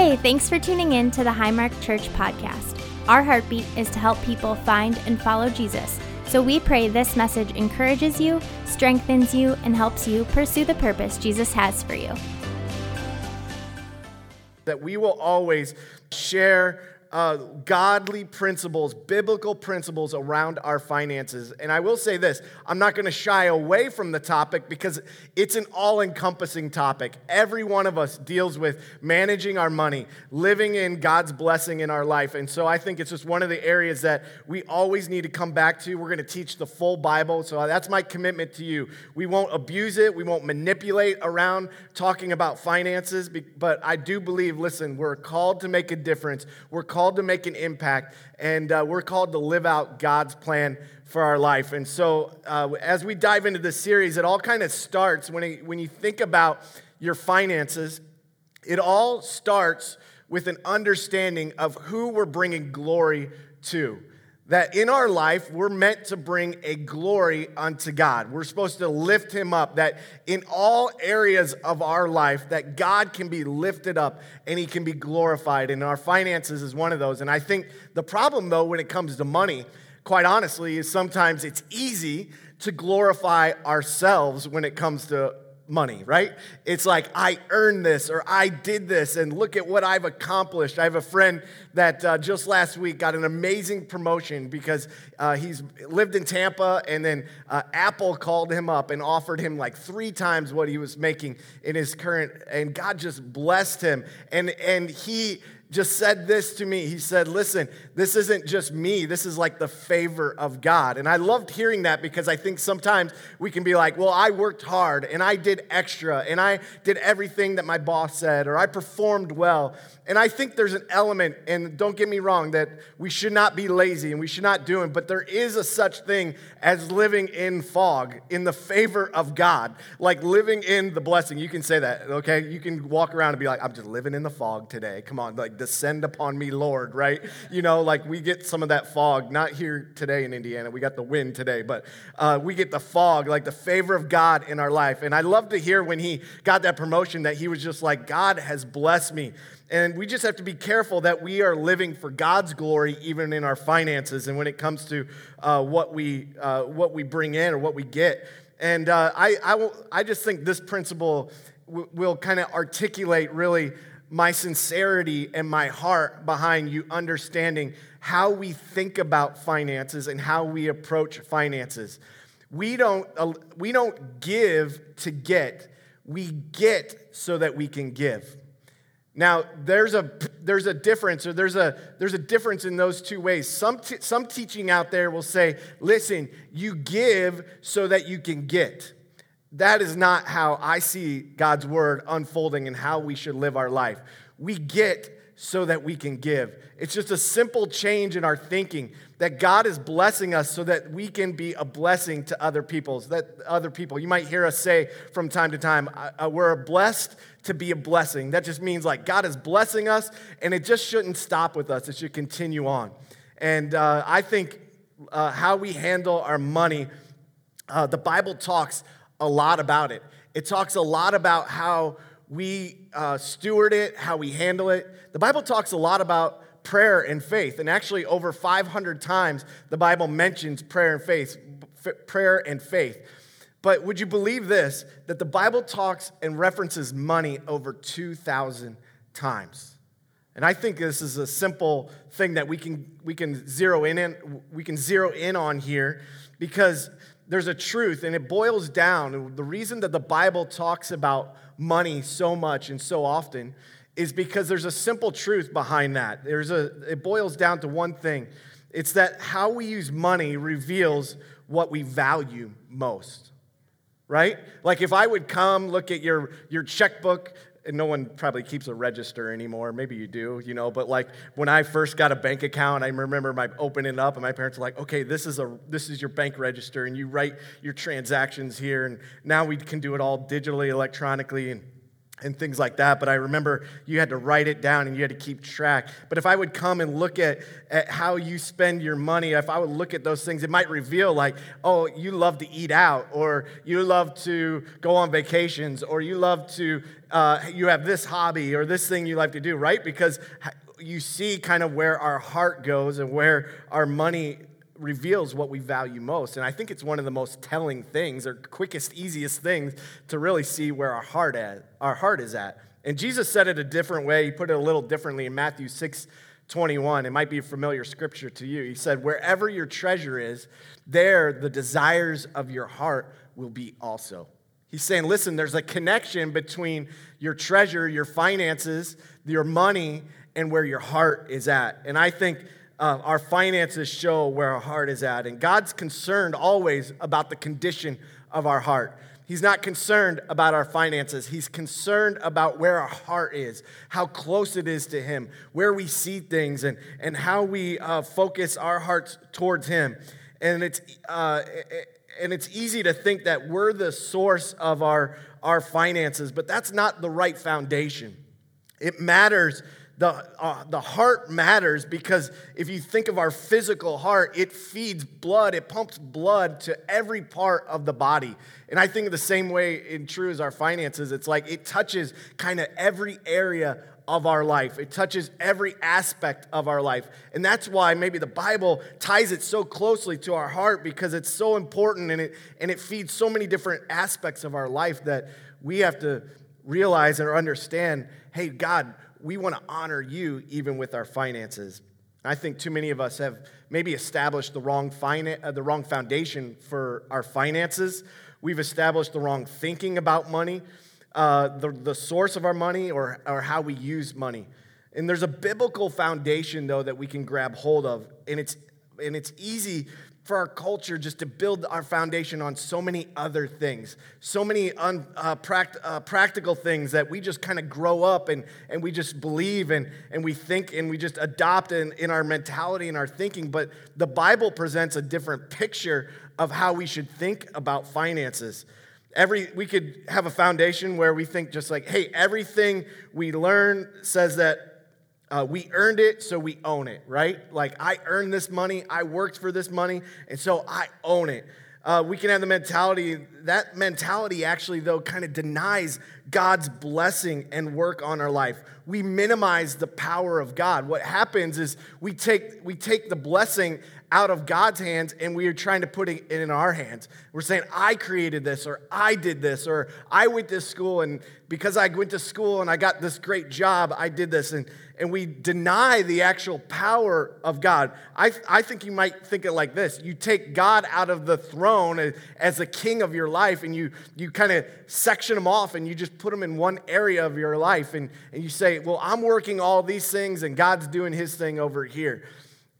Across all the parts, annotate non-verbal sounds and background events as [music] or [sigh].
Hey, thanks for tuning in to the Highmark Church podcast. Our heartbeat is to help people find and follow Jesus. So we pray this message encourages you, strengthens you, and helps you pursue the purpose Jesus has for you. That we will always share uh, godly principles, biblical principles around our finances. And I will say this I'm not going to shy away from the topic because it's an all encompassing topic. Every one of us deals with managing our money, living in God's blessing in our life. And so I think it's just one of the areas that we always need to come back to. We're going to teach the full Bible. So that's my commitment to you. We won't abuse it, we won't manipulate around talking about finances, but I do believe, listen, we're called to make a difference. We're called called to make an impact, and uh, we're called to live out God's plan for our life. And so, uh, as we dive into this series, it all kind of starts when, it, when you think about your finances, it all starts with an understanding of who we're bringing glory to that in our life, we're meant to bring a glory unto God. We're supposed to lift him up, that in all areas of our life, that God can be lifted up and he can be glorified. And our finances is one of those. And I think the problem, though, when it comes to money, quite honestly, is sometimes it's easy to glorify ourselves when it comes to money, right? It's like, I earned this or I did this and look at what I've accomplished. I have a friend that uh, just last week got an amazing promotion because uh, he's lived in Tampa and then uh, Apple called him up and offered him like three times what he was making in his current, and God just blessed him. And, and he, just said this to me. He said, Listen, this isn't just me. This is like the favor of God. And I loved hearing that because I think sometimes we can be like, Well, I worked hard and I did extra and I did everything that my boss said or I performed well. And I think there's an element, and don't get me wrong, that we should not be lazy and we should not do it, but there is a such thing as living in fog, in the favor of God, like living in the blessing. You can say that, okay? You can walk around and be like, I'm just living in the fog today. Come on, like descend upon me, Lord, right? [laughs] You know, like we get some of that fog, not here today in Indiana. We got the wind today, but uh, we get the fog, like the favor of God in our life. And I love to hear when he got that promotion that he was just like, God has blessed me. And we just have to be careful that we are living for God's glory, even in our finances and when it comes to uh, what, we, uh, what we bring in or what we get. And uh, I, I, will, I just think this principle w- will kind of articulate really my sincerity and my heart behind you understanding how we think about finances and how we approach finances. We don't, uh, we don't give to get, we get so that we can give. Now, there's a, there's a difference, or there's a, there's a difference in those two ways. Some, t- some teaching out there will say, listen, you give so that you can get. That is not how I see God's word unfolding and how we should live our life. We get so that we can give. It's just a simple change in our thinking that God is blessing us so that we can be a blessing to other people's that other people. You might hear us say from time to time, we're blessed to be a blessing. That just means like God is blessing us, and it just shouldn't stop with us. It should continue on. And uh, I think uh, how we handle our money, uh, the Bible talks a lot about it. It talks a lot about how we uh, steward it, how we handle it. The Bible talks a lot about prayer and faith. And actually, over 500 times, the Bible mentions prayer and faith. Prayer and faith. But would you believe this? That the Bible talks and references money over 2,000 times. And I think this is a simple thing that we can, we can zero in, in we can zero in on here because there's a truth and it boils down. The reason that the Bible talks about money so much and so often is because there's a simple truth behind that. There's a, it boils down to one thing it's that how we use money reveals what we value most, right? Like if I would come look at your, your checkbook, and no one probably keeps a register anymore. Maybe you do, you know. But like when I first got a bank account, I remember my opening it up, and my parents were like, "Okay, this is a this is your bank register, and you write your transactions here, and now we can do it all digitally, electronically." And and things like that. But I remember you had to write it down and you had to keep track. But if I would come and look at, at how you spend your money, if I would look at those things, it might reveal like, oh, you love to eat out, or you love to go on vacations, or you love to, uh, you have this hobby or this thing you like to do, right? Because you see kind of where our heart goes and where our money reveals what we value most. And I think it's one of the most telling things or quickest, easiest things to really see where our heart, at, our heart is at. And Jesus said it a different way. He put it a little differently in Matthew 6 21. It might be a familiar scripture to you. He said, Wherever your treasure is, there the desires of your heart will be also. He's saying, listen, there's a connection between your treasure, your finances, your money, and where your heart is at. And I think uh, our finances show where our heart is at. And God's concerned always about the condition of our heart. He's not concerned about our finances. He's concerned about where our heart is, how close it is to Him, where we see things, and, and how we uh, focus our hearts towards Him. And it's, uh, and it's easy to think that we're the source of our, our finances, but that's not the right foundation. It matters the, uh, the heart matters because if you think of our physical heart, it feeds blood, it pumps blood to every part of the body. And I think the same way in true as our finances, it's like it touches kind of every area of our life. It touches every aspect of our life. And that's why maybe the Bible ties it so closely to our heart because it's so important and it, and it feeds so many different aspects of our life that we have to realize or understand hey, God, we want to honor you even with our finances. I think too many of us have maybe established the wrong, uh, the wrong foundation for our finances. We've established the wrong thinking about money, uh, the, the source of our money, or, or how we use money. And there's a biblical foundation, though, that we can grab hold of. And it's, and it's easy for our culture just to build our foundation on so many other things, so many un, uh, pract, uh, practical things that we just kind of grow up and, and we just believe and, and we think and we just adopt in, in our mentality and our thinking. But the Bible presents a different picture of how we should think about finances. Every, we could have a foundation where we think just like, hey, everything we learn says that uh, we earned it, so we own it, right? Like, I earned this money, I worked for this money, and so I own it. Uh, we can have the mentality, that mentality actually, though, kind of denies God's blessing and work on our life. We minimize the power of God. What happens is we take, we take the blessing out of God's hands and we are trying to put it in our hands. We're saying, I created this, or I did this, or I went to school, and because I went to school and I got this great job, I did this. And, and we deny the actual power of God. I, I think you might think it like this you take God out of the throne as the king of your life, and you, you kind of section him off and you just put him in one area of your life. And, and you say, Well, I'm working all these things, and God's doing his thing over here.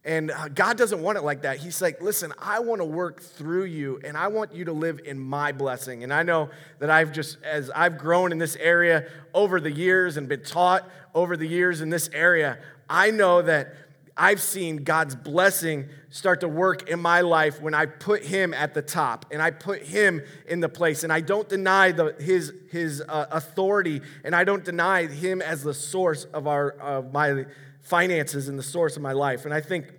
And uh, God doesn't want it like that. He's like, listen, I want to work through you and I want you to live in my blessing. And I know that I've just, as I've grown in this area over the years and been taught over the years in this area, I know that I've seen God's blessing start to work in my life when I put Him at the top and I put Him in the place. And I don't deny the, His, his uh, authority and I don't deny Him as the source of, our, of my finances and the source of my life. And I think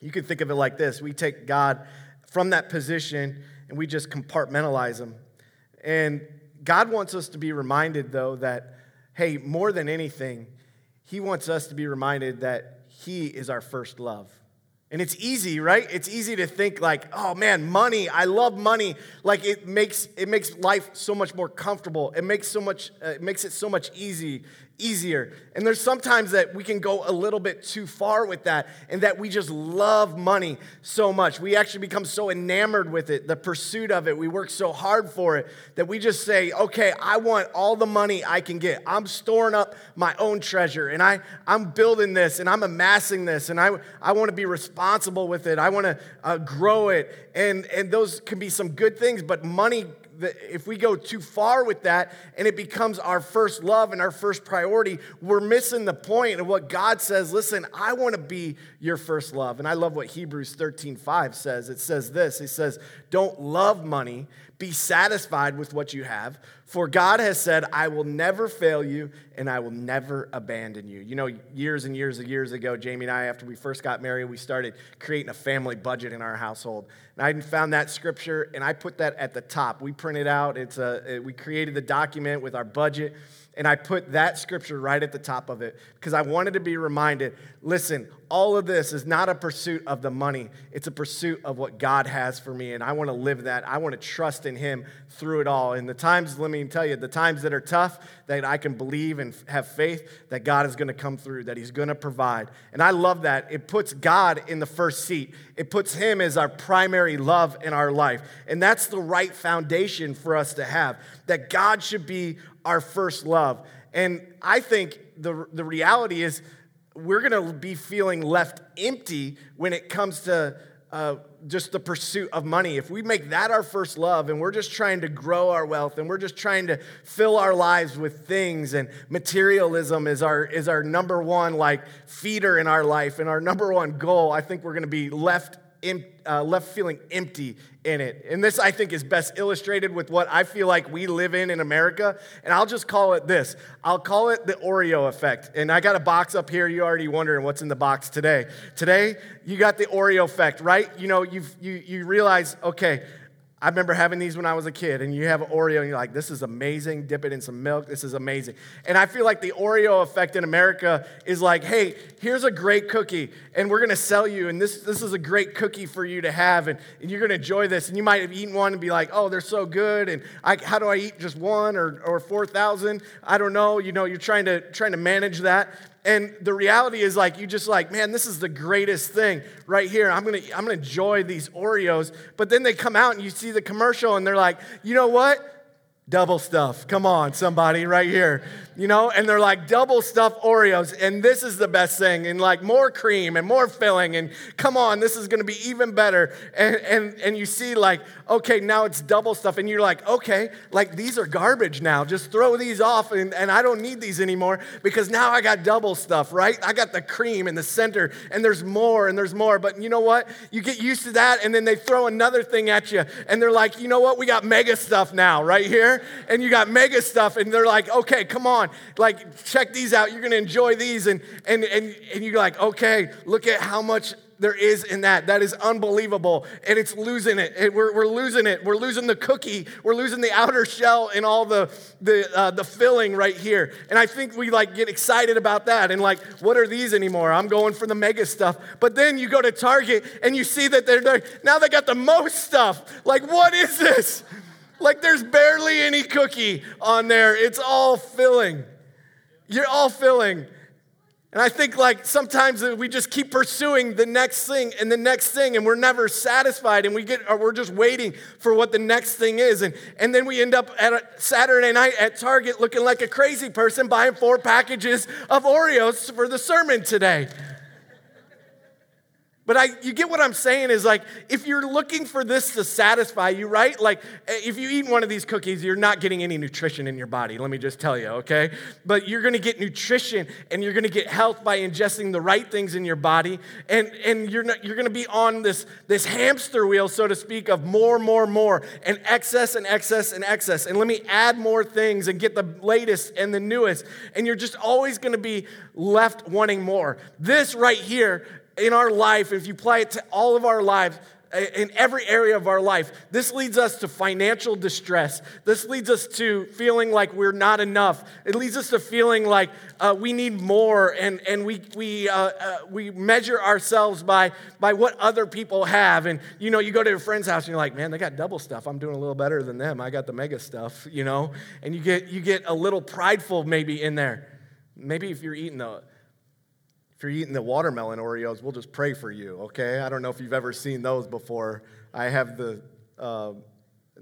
you could think of it like this we take God from that position and we just compartmentalize him. And God wants us to be reminded, though, that, hey, more than anything, He wants us to be reminded that He is our first love. And it's easy, right? It's easy to think like, oh man, money, I love money. Like it makes it makes life so much more comfortable. It makes so much uh, it makes it so much easy easier. And there's sometimes that we can go a little bit too far with that and that we just love money so much. We actually become so enamored with it, the pursuit of it. We work so hard for it that we just say, okay, I want all the money I can get. I'm storing up my own treasure and I, I'm building this and I'm amassing this and I, I want to be responsible with it. I want to uh, grow it. And, and those can be some good things, but money if we go too far with that and it becomes our first love and our first priority, we're missing the point of what God says. Listen, I want to be your first love. And I love what Hebrews 13 5 says. It says this It says, Don't love money Be satisfied with what you have, for God has said, I will never fail you and I will never abandon you. You know, years and years and years ago, Jamie and I, after we first got married, we started creating a family budget in our household. And I found that scripture and I put that at the top. We printed out, it's a, we created the document with our budget and I put that scripture right at the top of it because I wanted to be reminded listen, all of this is not a pursuit of the money, it's a pursuit of what God has for me. And I want to live that. I want to trust in Him through it all. And the times, let me tell you, the times that are tough, that I can believe and have faith that God is going to come through, that He's going to provide. And I love that. It puts God in the first seat, it puts Him as our primary love in our life. And that's the right foundation for us to have, that God should be our first love. And I think the, the reality is we're going to be feeling left empty when it comes to uh, just the pursuit of money. If we make that our first love and we're just trying to grow our wealth and we're just trying to fill our lives with things and materialism is our, is our number one like feeder in our life and our number one goal, I think we're going to be left uh, left feeling empty in it. And this, I think, is best illustrated with what I feel like we live in in America. And I'll just call it this I'll call it the Oreo effect. And I got a box up here. You're already wondering what's in the box today. Today, you got the Oreo effect, right? You know, you you, you realize, okay, I remember having these when I was a kid, and you have an Oreo, and you're like, this is amazing. Dip it in some milk. This is amazing. And I feel like the Oreo effect in America is like, hey, here's a great cookie, and we're gonna sell you, and this, this is a great cookie for you to have, and, and you're gonna enjoy this. And you might have eaten one and be like, oh, they're so good, and I, how do I eat just one or, or 4,000? I don't know. You know, you're trying to, trying to manage that. And the reality is like you just like, man, this is the greatest thing right here. I'm gonna I'm gonna enjoy these Oreos. But then they come out and you see the commercial and they're like, you know what? Double stuff. Come on, somebody right here. You know, and they're like double stuff Oreos, and this is the best thing, and like more cream and more filling, and come on, this is gonna be even better. And and and you see, like, okay, now it's double stuff, and you're like, okay, like these are garbage now. Just throw these off, and, and I don't need these anymore because now I got double stuff, right? I got the cream in the center, and there's more, and there's more. But you know what? You get used to that, and then they throw another thing at you, and they're like, you know what? We got mega stuff now, right here and you got mega stuff, and they're like, okay, come on, like check these out. You're gonna enjoy these, and and and and you're like, okay, look at how much there is in that. That is unbelievable. And it's losing it. it we're, we're losing it. We're losing the cookie. We're losing the outer shell and all the, the, uh, the filling right here. And I think we like get excited about that. And like, what are these anymore? I'm going for the mega stuff. But then you go to Target and you see that they're, they're now they got the most stuff. Like, what is this? Like there's barely any cookie on there. It's all filling. You're all filling. And I think like sometimes we just keep pursuing the next thing and the next thing and we're never satisfied and we get or we're just waiting for what the next thing is and and then we end up at a Saturday night at Target looking like a crazy person buying four packages of Oreos for the sermon today. But I, you get what I'm saying is like, if you're looking for this to satisfy you, right? Like, eh, if you eat one of these cookies, you're not getting any nutrition in your body. Let me just tell you, okay? But you're gonna get nutrition and you're gonna get health by ingesting the right things in your body. And, and you're, not, you're gonna be on this, this hamster wheel, so to speak, of more, more, more, and excess and excess and excess. And let me add more things and get the latest and the newest. And you're just always gonna be left wanting more. This right here in our life, if you apply it to all of our lives, in every area of our life, this leads us to financial distress. This leads us to feeling like we're not enough. It leads us to feeling like uh, we need more, and, and we, we, uh, uh, we measure ourselves by, by what other people have. And you know, you go to a friend's house and you're like, man, they got double stuff. I'm doing a little better than them. I got the mega stuff, you know? And you get, you get a little prideful maybe in there. Maybe if you're eating the you're eating the watermelon Oreos, we'll just pray for you, okay? I don't know if you've ever seen those before. I have the uh,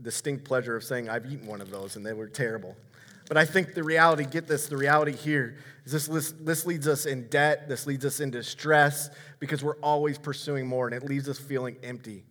distinct pleasure of saying I've eaten one of those and they were terrible. But I think the reality, get this, the reality here is this, this leads us in debt, this leads us into stress because we're always pursuing more and it leaves us feeling empty.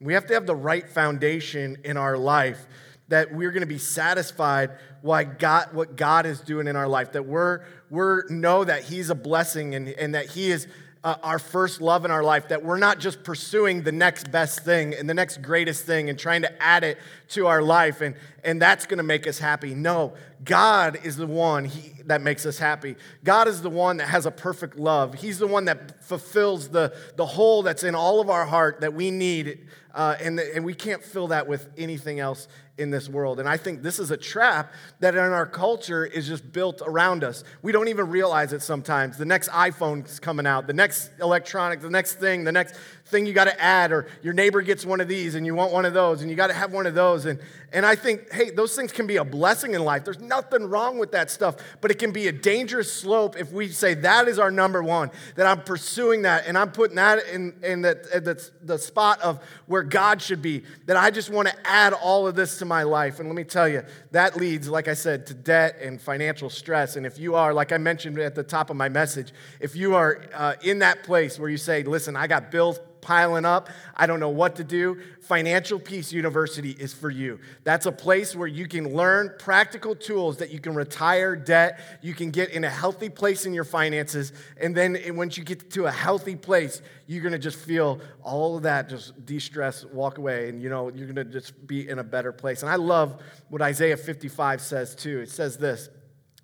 We have to have the right foundation in our life that we're going to be satisfied why God, what God is doing in our life, that we're, we're know that He's a blessing and, and that He is uh, our first love in our life, that we're not just pursuing the next best thing and the next greatest thing and trying to add it to our life and, and that's going to make us happy. No, God is the one he, that makes us happy. God is the one that has a perfect love. He's the one that fulfills the, the hole that's in all of our heart that we need, uh, and, and we can't fill that with anything else in this world. And I think this is a trap that in our culture is just built around us. We don't even realize it sometimes. The next iPhone's coming out, the next electronic, the next thing, the next thing you got to add, or your neighbor gets one of these and you want one of those and you got to have one of those. And, and I think, hey, those things can be a blessing in life. There's nothing wrong with that stuff, but it can be a dangerous slope if we say that is our number one, that I'm pursuing that and I'm putting that in, in the, the, the spot of where God should be, that I just want to add all of this to my life. And let me tell you, that leads, like I said, to debt and financial stress. And if you are, like I mentioned at the top of my message, if you are uh, in that place where you say, listen, I got bills piling up. I don't know what to do. Financial Peace University is for you. That's a place where you can learn practical tools that you can retire debt, you can get in a healthy place in your finances, and then once you get to a healthy place, you're going to just feel all of that just de-stress, walk away, and you know, you're going to just be in a better place. And I love what Isaiah 55 says too. It says this.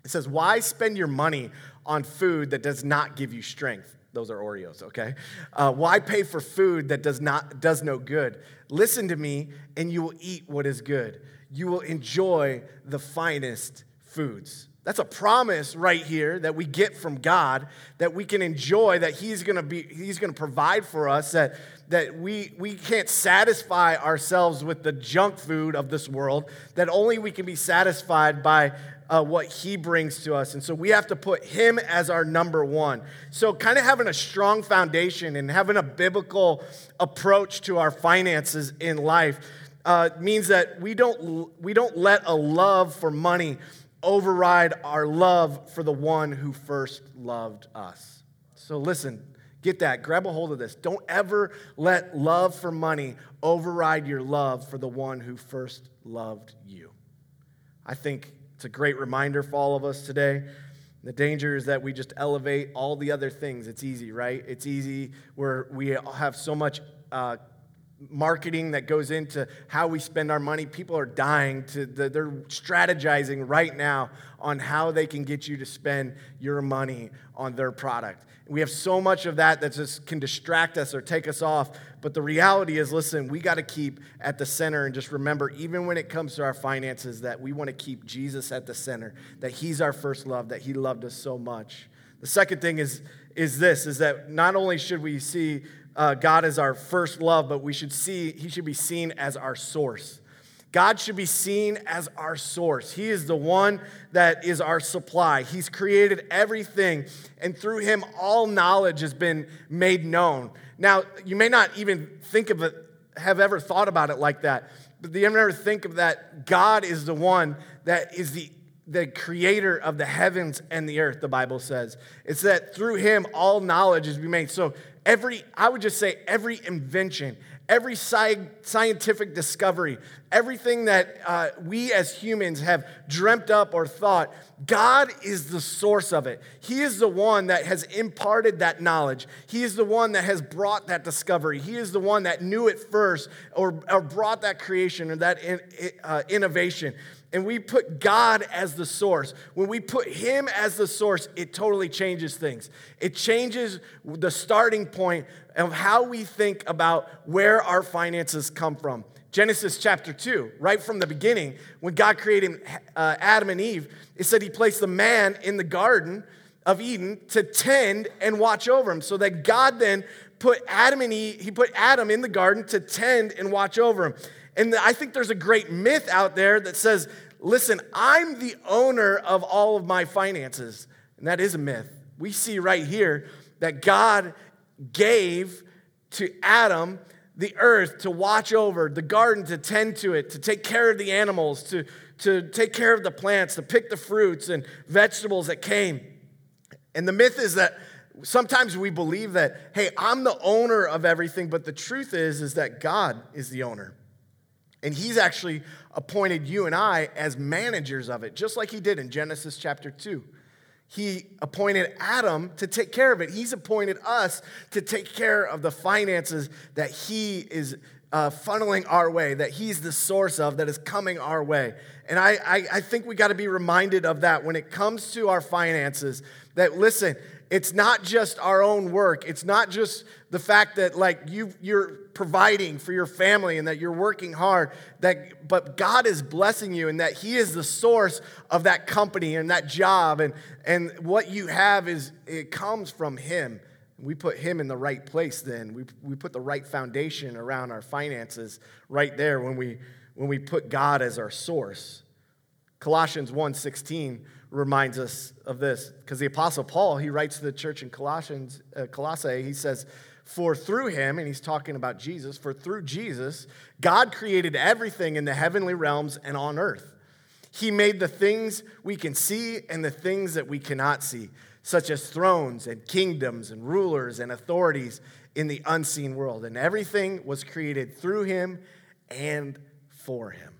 It says, "Why spend your money on food that does not give you strength?" Those are Oreos, okay? Uh, why pay for food that does not does no good? Listen to me, and you will eat what is good. You will enjoy the finest foods. That's a promise right here that we get from God that we can enjoy, that He's gonna be, He's gonna provide for us, that, that we, we can't satisfy ourselves with the junk food of this world, that only we can be satisfied by uh, what he brings to us. And so we have to put him as our number one. So, kind of having a strong foundation and having a biblical approach to our finances in life uh, means that we don't, we don't let a love for money override our love for the one who first loved us. So, listen, get that. Grab a hold of this. Don't ever let love for money override your love for the one who first loved you. I think it's a great reminder for all of us today. The danger is that we just elevate all the other things. It's easy, right? It's easy where we have so much uh, marketing that goes into how we spend our money. People are dying to, they're strategizing right now on how they can get you to spend your money on their product. We have so much of that that just can distract us or take us off. But the reality is, listen, we got to keep at the center and just remember, even when it comes to our finances, that we want to keep Jesus at the center, that He's our first love, that He loved us so much. The second thing is, is this is that not only should we see uh, God as our first love, but we should see He should be seen as our source. God should be seen as our source. He is the one that is our supply. He's created everything, and through him, all knowledge has been made known. Now, you may not even think of it, have ever thought about it like that, but you ever think of that God is the one that is the the creator of the heavens and the earth, the Bible says. It's that through him all knowledge is made. So every, I would just say every invention, every sci- scientific discovery, everything that uh, we as humans have dreamt up or thought, God is the source of it. He is the one that has imparted that knowledge. He is the one that has brought that discovery. He is the one that knew it first or, or brought that creation or that in, uh, innovation and we put God as the source, when we put Him as the source, it totally changes things. It changes the starting point of how we think about where our finances come from. Genesis chapter 2, right from the beginning, when God created uh, Adam and Eve, it said He placed the man in the garden of Eden to tend and watch over him. So that God then put Adam and Eve, He put Adam in the garden to tend and watch over him. And I think there's a great myth out there that says, listen, I'm the owner of all of my finances. And that is a myth. We see right here that God gave to Adam the earth to watch over, the garden to tend to it, to take care of the animals, to, to take care of the plants, to pick the fruits and vegetables that came. And the myth is that sometimes we believe that, hey, I'm the owner of everything, but the truth is, is that God is the owner. And he's actually appointed you and I as managers of it, just like he did in Genesis chapter 2. He appointed Adam to take care of it. He's appointed us to take care of the finances that He is uh, funneling our way, that He's the source of, that is coming our way. And I, I, I think we got to be reminded of that when it comes to our finances. That listen, it's not just our own work. It's not just the fact that like you you're providing for your family and that you're working hard. That but God is blessing you and that He is the source of that company and that job and and what you have is it comes from Him. We put him in the right place then. We, we put the right foundation around our finances right there when we, when we put God as our source. Colossians 1.16 reminds us of this because the Apostle Paul, he writes to the church in Colossians, uh, Colossae, he says, For through him, and he's talking about Jesus, for through Jesus, God created everything in the heavenly realms and on earth. He made the things we can see and the things that we cannot see such as thrones and kingdoms and rulers and authorities in the unseen world. And everything was created through him and for him.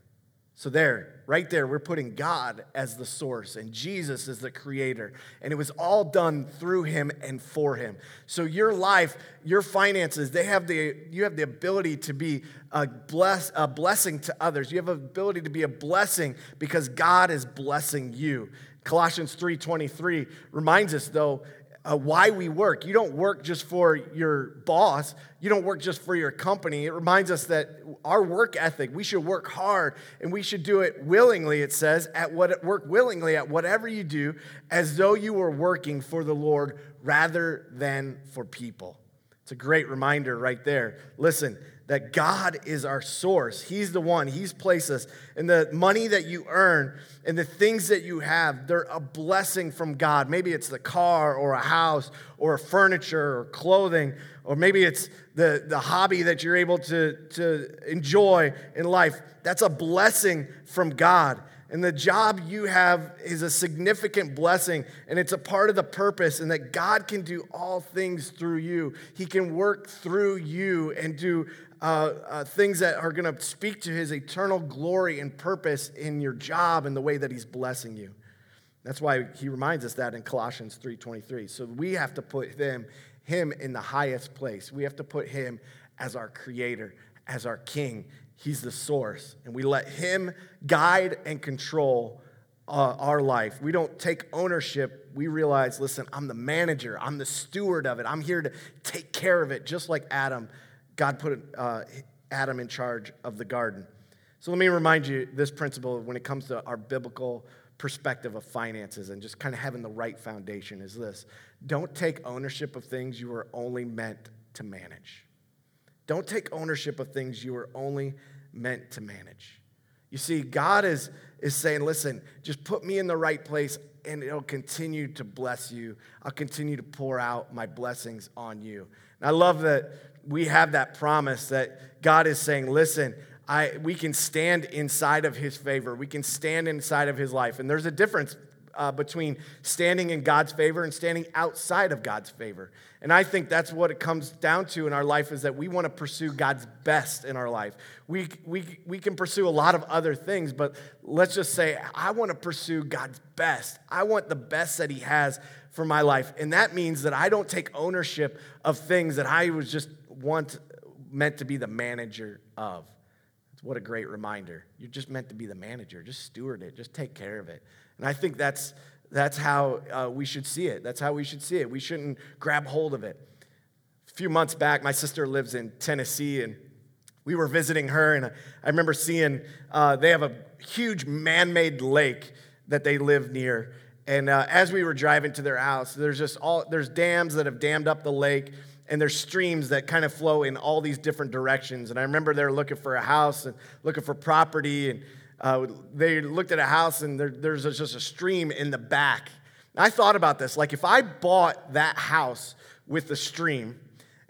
So, there, right there, we're putting God as the source and Jesus as the creator. And it was all done through him and for him. So, your life, your finances, they have the, you have the ability to be a, bless, a blessing to others. You have the ability to be a blessing because God is blessing you. Colossians 3:23 reminds us though uh, why we work. You don't work just for your boss. You don't work just for your company. It reminds us that our work ethic, we should work hard and we should do it willingly, it says, at what work willingly at whatever you do, as though you were working for the Lord rather than for people. It's a great reminder right there. Listen, that God is our source. He's the one, He's placed us. And the money that you earn and the things that you have, they're a blessing from God. Maybe it's the car or a house or furniture or clothing, or maybe it's the, the hobby that you're able to, to enjoy in life. That's a blessing from God. And the job you have is a significant blessing, and it's a part of the purpose, and that God can do all things through you. He can work through you and do uh, uh, things that are going to speak to his eternal glory and purpose in your job and the way that he's blessing you. That's why he reminds us that in Colossians 3:23. So we have to put him, him in the highest place. We have to put him as our creator, as our king. He's the source. And we let him guide and control uh, our life. We don't take ownership. We realize, listen, I'm the manager, I'm the steward of it. I'm here to take care of it, just like Adam God put uh, Adam in charge of the garden. So let me remind you this principle when it comes to our biblical perspective of finances and just kind of having the right foundation is this don't take ownership of things you were only meant to manage. Don't take ownership of things you were only meant to manage. You see, God is, is saying, listen, just put me in the right place and it'll continue to bless you. I'll continue to pour out my blessings on you. And I love that we have that promise that God is saying, listen, I, we can stand inside of his favor. We can stand inside of his life. And there's a difference uh, between standing in God's favor and standing outside of God's favor. And I think that's what it comes down to in our life is that we want to pursue God's best in our life. We, we, we can pursue a lot of other things, but let's just say, I want to pursue God's best. I want the best that He has for my life. And that means that I don't take ownership of things that I was just once meant to be the manager of. What a great reminder. You're just meant to be the manager. Just steward it, just take care of it. And I think that's, that's how uh, we should see it. That's how we should see it. We shouldn't grab hold of it. A few months back, my sister lives in Tennessee, and we were visiting her, and I remember seeing uh, they have a huge man made lake that they live near. And uh, as we were driving to their house, there's just all there's dams that have dammed up the lake and there's streams that kind of flow in all these different directions. And I remember they were looking for a house and looking for property, and uh, they looked at a house, and there, there's just a stream in the back. I thought about this like, if I bought that house with the stream,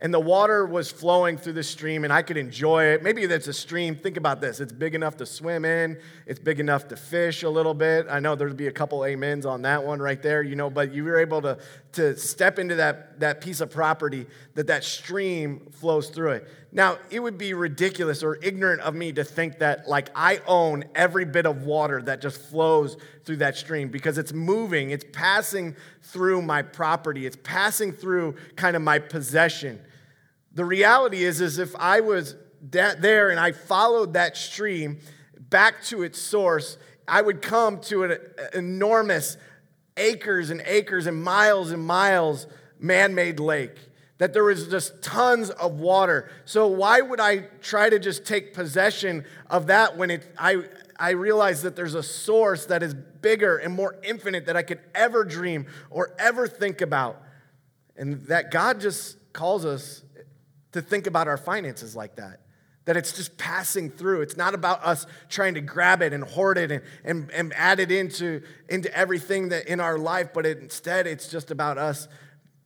and the water was flowing through the stream and I could enjoy it. Maybe that's a stream. Think about this. It's big enough to swim in. It's big enough to fish a little bit. I know there'd be a couple amens on that one right there, you know, but you were able to, to step into that, that piece of property that that stream flows through it. Now, it would be ridiculous or ignorant of me to think that, like, I own every bit of water that just flows through that stream because it's moving, it's passing through my property, it's passing through kind of my possession. The reality is, is if I was there and I followed that stream back to its source, I would come to an enormous acres and acres and miles and miles man made lake that there was just tons of water. So why would I try to just take possession of that when it, I, I realize that there's a source that is bigger and more infinite that I could ever dream or ever think about? And that God just calls us to think about our finances like that. That it's just passing through. It's not about us trying to grab it and hoard it and, and, and add it into, into everything that in our life, but it, instead it's just about us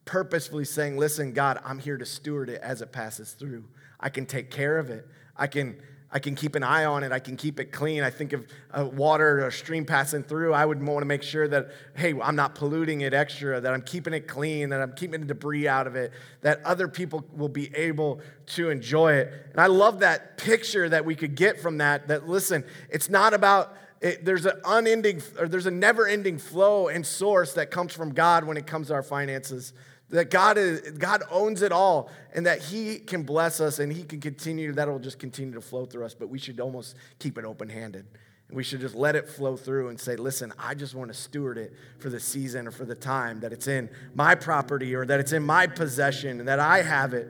purposefully saying, Listen, God, I'm here to steward it as it passes through. I can take care of it. I can, I can keep an eye on it. I can keep it clean. I think of uh, water or stream passing through. I would want to make sure that, hey, I'm not polluting it extra, that I'm keeping it clean, that I'm keeping the debris out of it, that other people will be able to enjoy it. And I love that picture that we could get from that. That, listen, it's not about, it, there's an unending, or there's a never ending flow and source that comes from God when it comes to our finances that God is God owns it all and that he can bless us and he can continue that'll just continue to flow through us but we should almost keep it open-handed. We should just let it flow through and say listen I just want to steward it for the season or for the time that it's in my property or that it's in my possession and that I have it.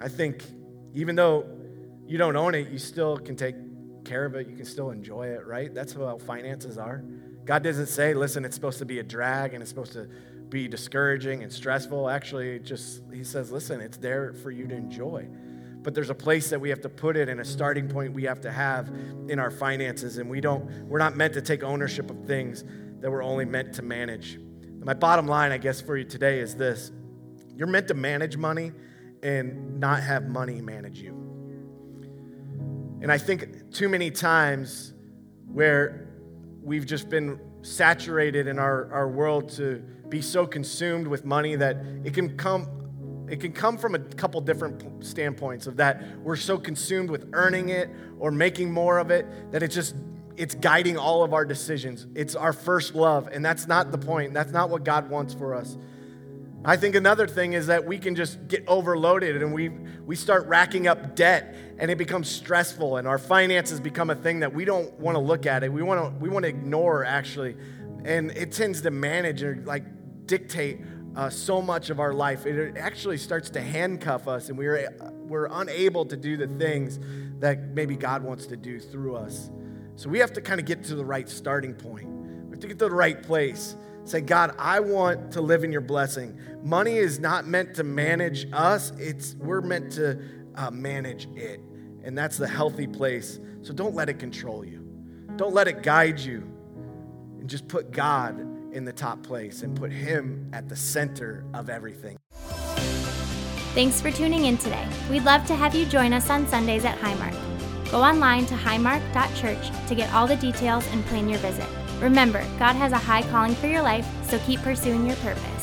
I think even though you don't own it you still can take care of it you can still enjoy it right? That's how finances are. God doesn't say listen it's supposed to be a drag and it's supposed to be discouraging and stressful. Actually, just he says, listen, it's there for you to enjoy. But there's a place that we have to put it and a starting point we have to have in our finances. And we don't, we're not meant to take ownership of things that we're only meant to manage. My bottom line, I guess, for you today is this you're meant to manage money and not have money manage you. And I think too many times where we've just been saturated in our, our world to be so consumed with money that it can come it can come from a couple different standpoints of that we're so consumed with earning it or making more of it that it's just it's guiding all of our decisions. It's our first love and that's not the point. That's not what god wants for us. I think another thing is that we can just get overloaded and we we start racking up debt and it becomes stressful and our finances become a thing that we don't want to look at it. We want to we want to ignore actually. And it tends to manage or like dictate uh, so much of our life. It actually starts to handcuff us, and we're, we're unable to do the things that maybe God wants to do through us. So we have to kind of get to the right starting point. We have to get to the right place. Say, God, I want to live in your blessing. Money is not meant to manage us, it's, we're meant to uh, manage it. And that's the healthy place. So don't let it control you, don't let it guide you. And just put God in the top place and put Him at the center of everything. Thanks for tuning in today. We'd love to have you join us on Sundays at Highmark. Go online to highmark.church to get all the details and plan your visit. Remember, God has a high calling for your life, so keep pursuing your purpose.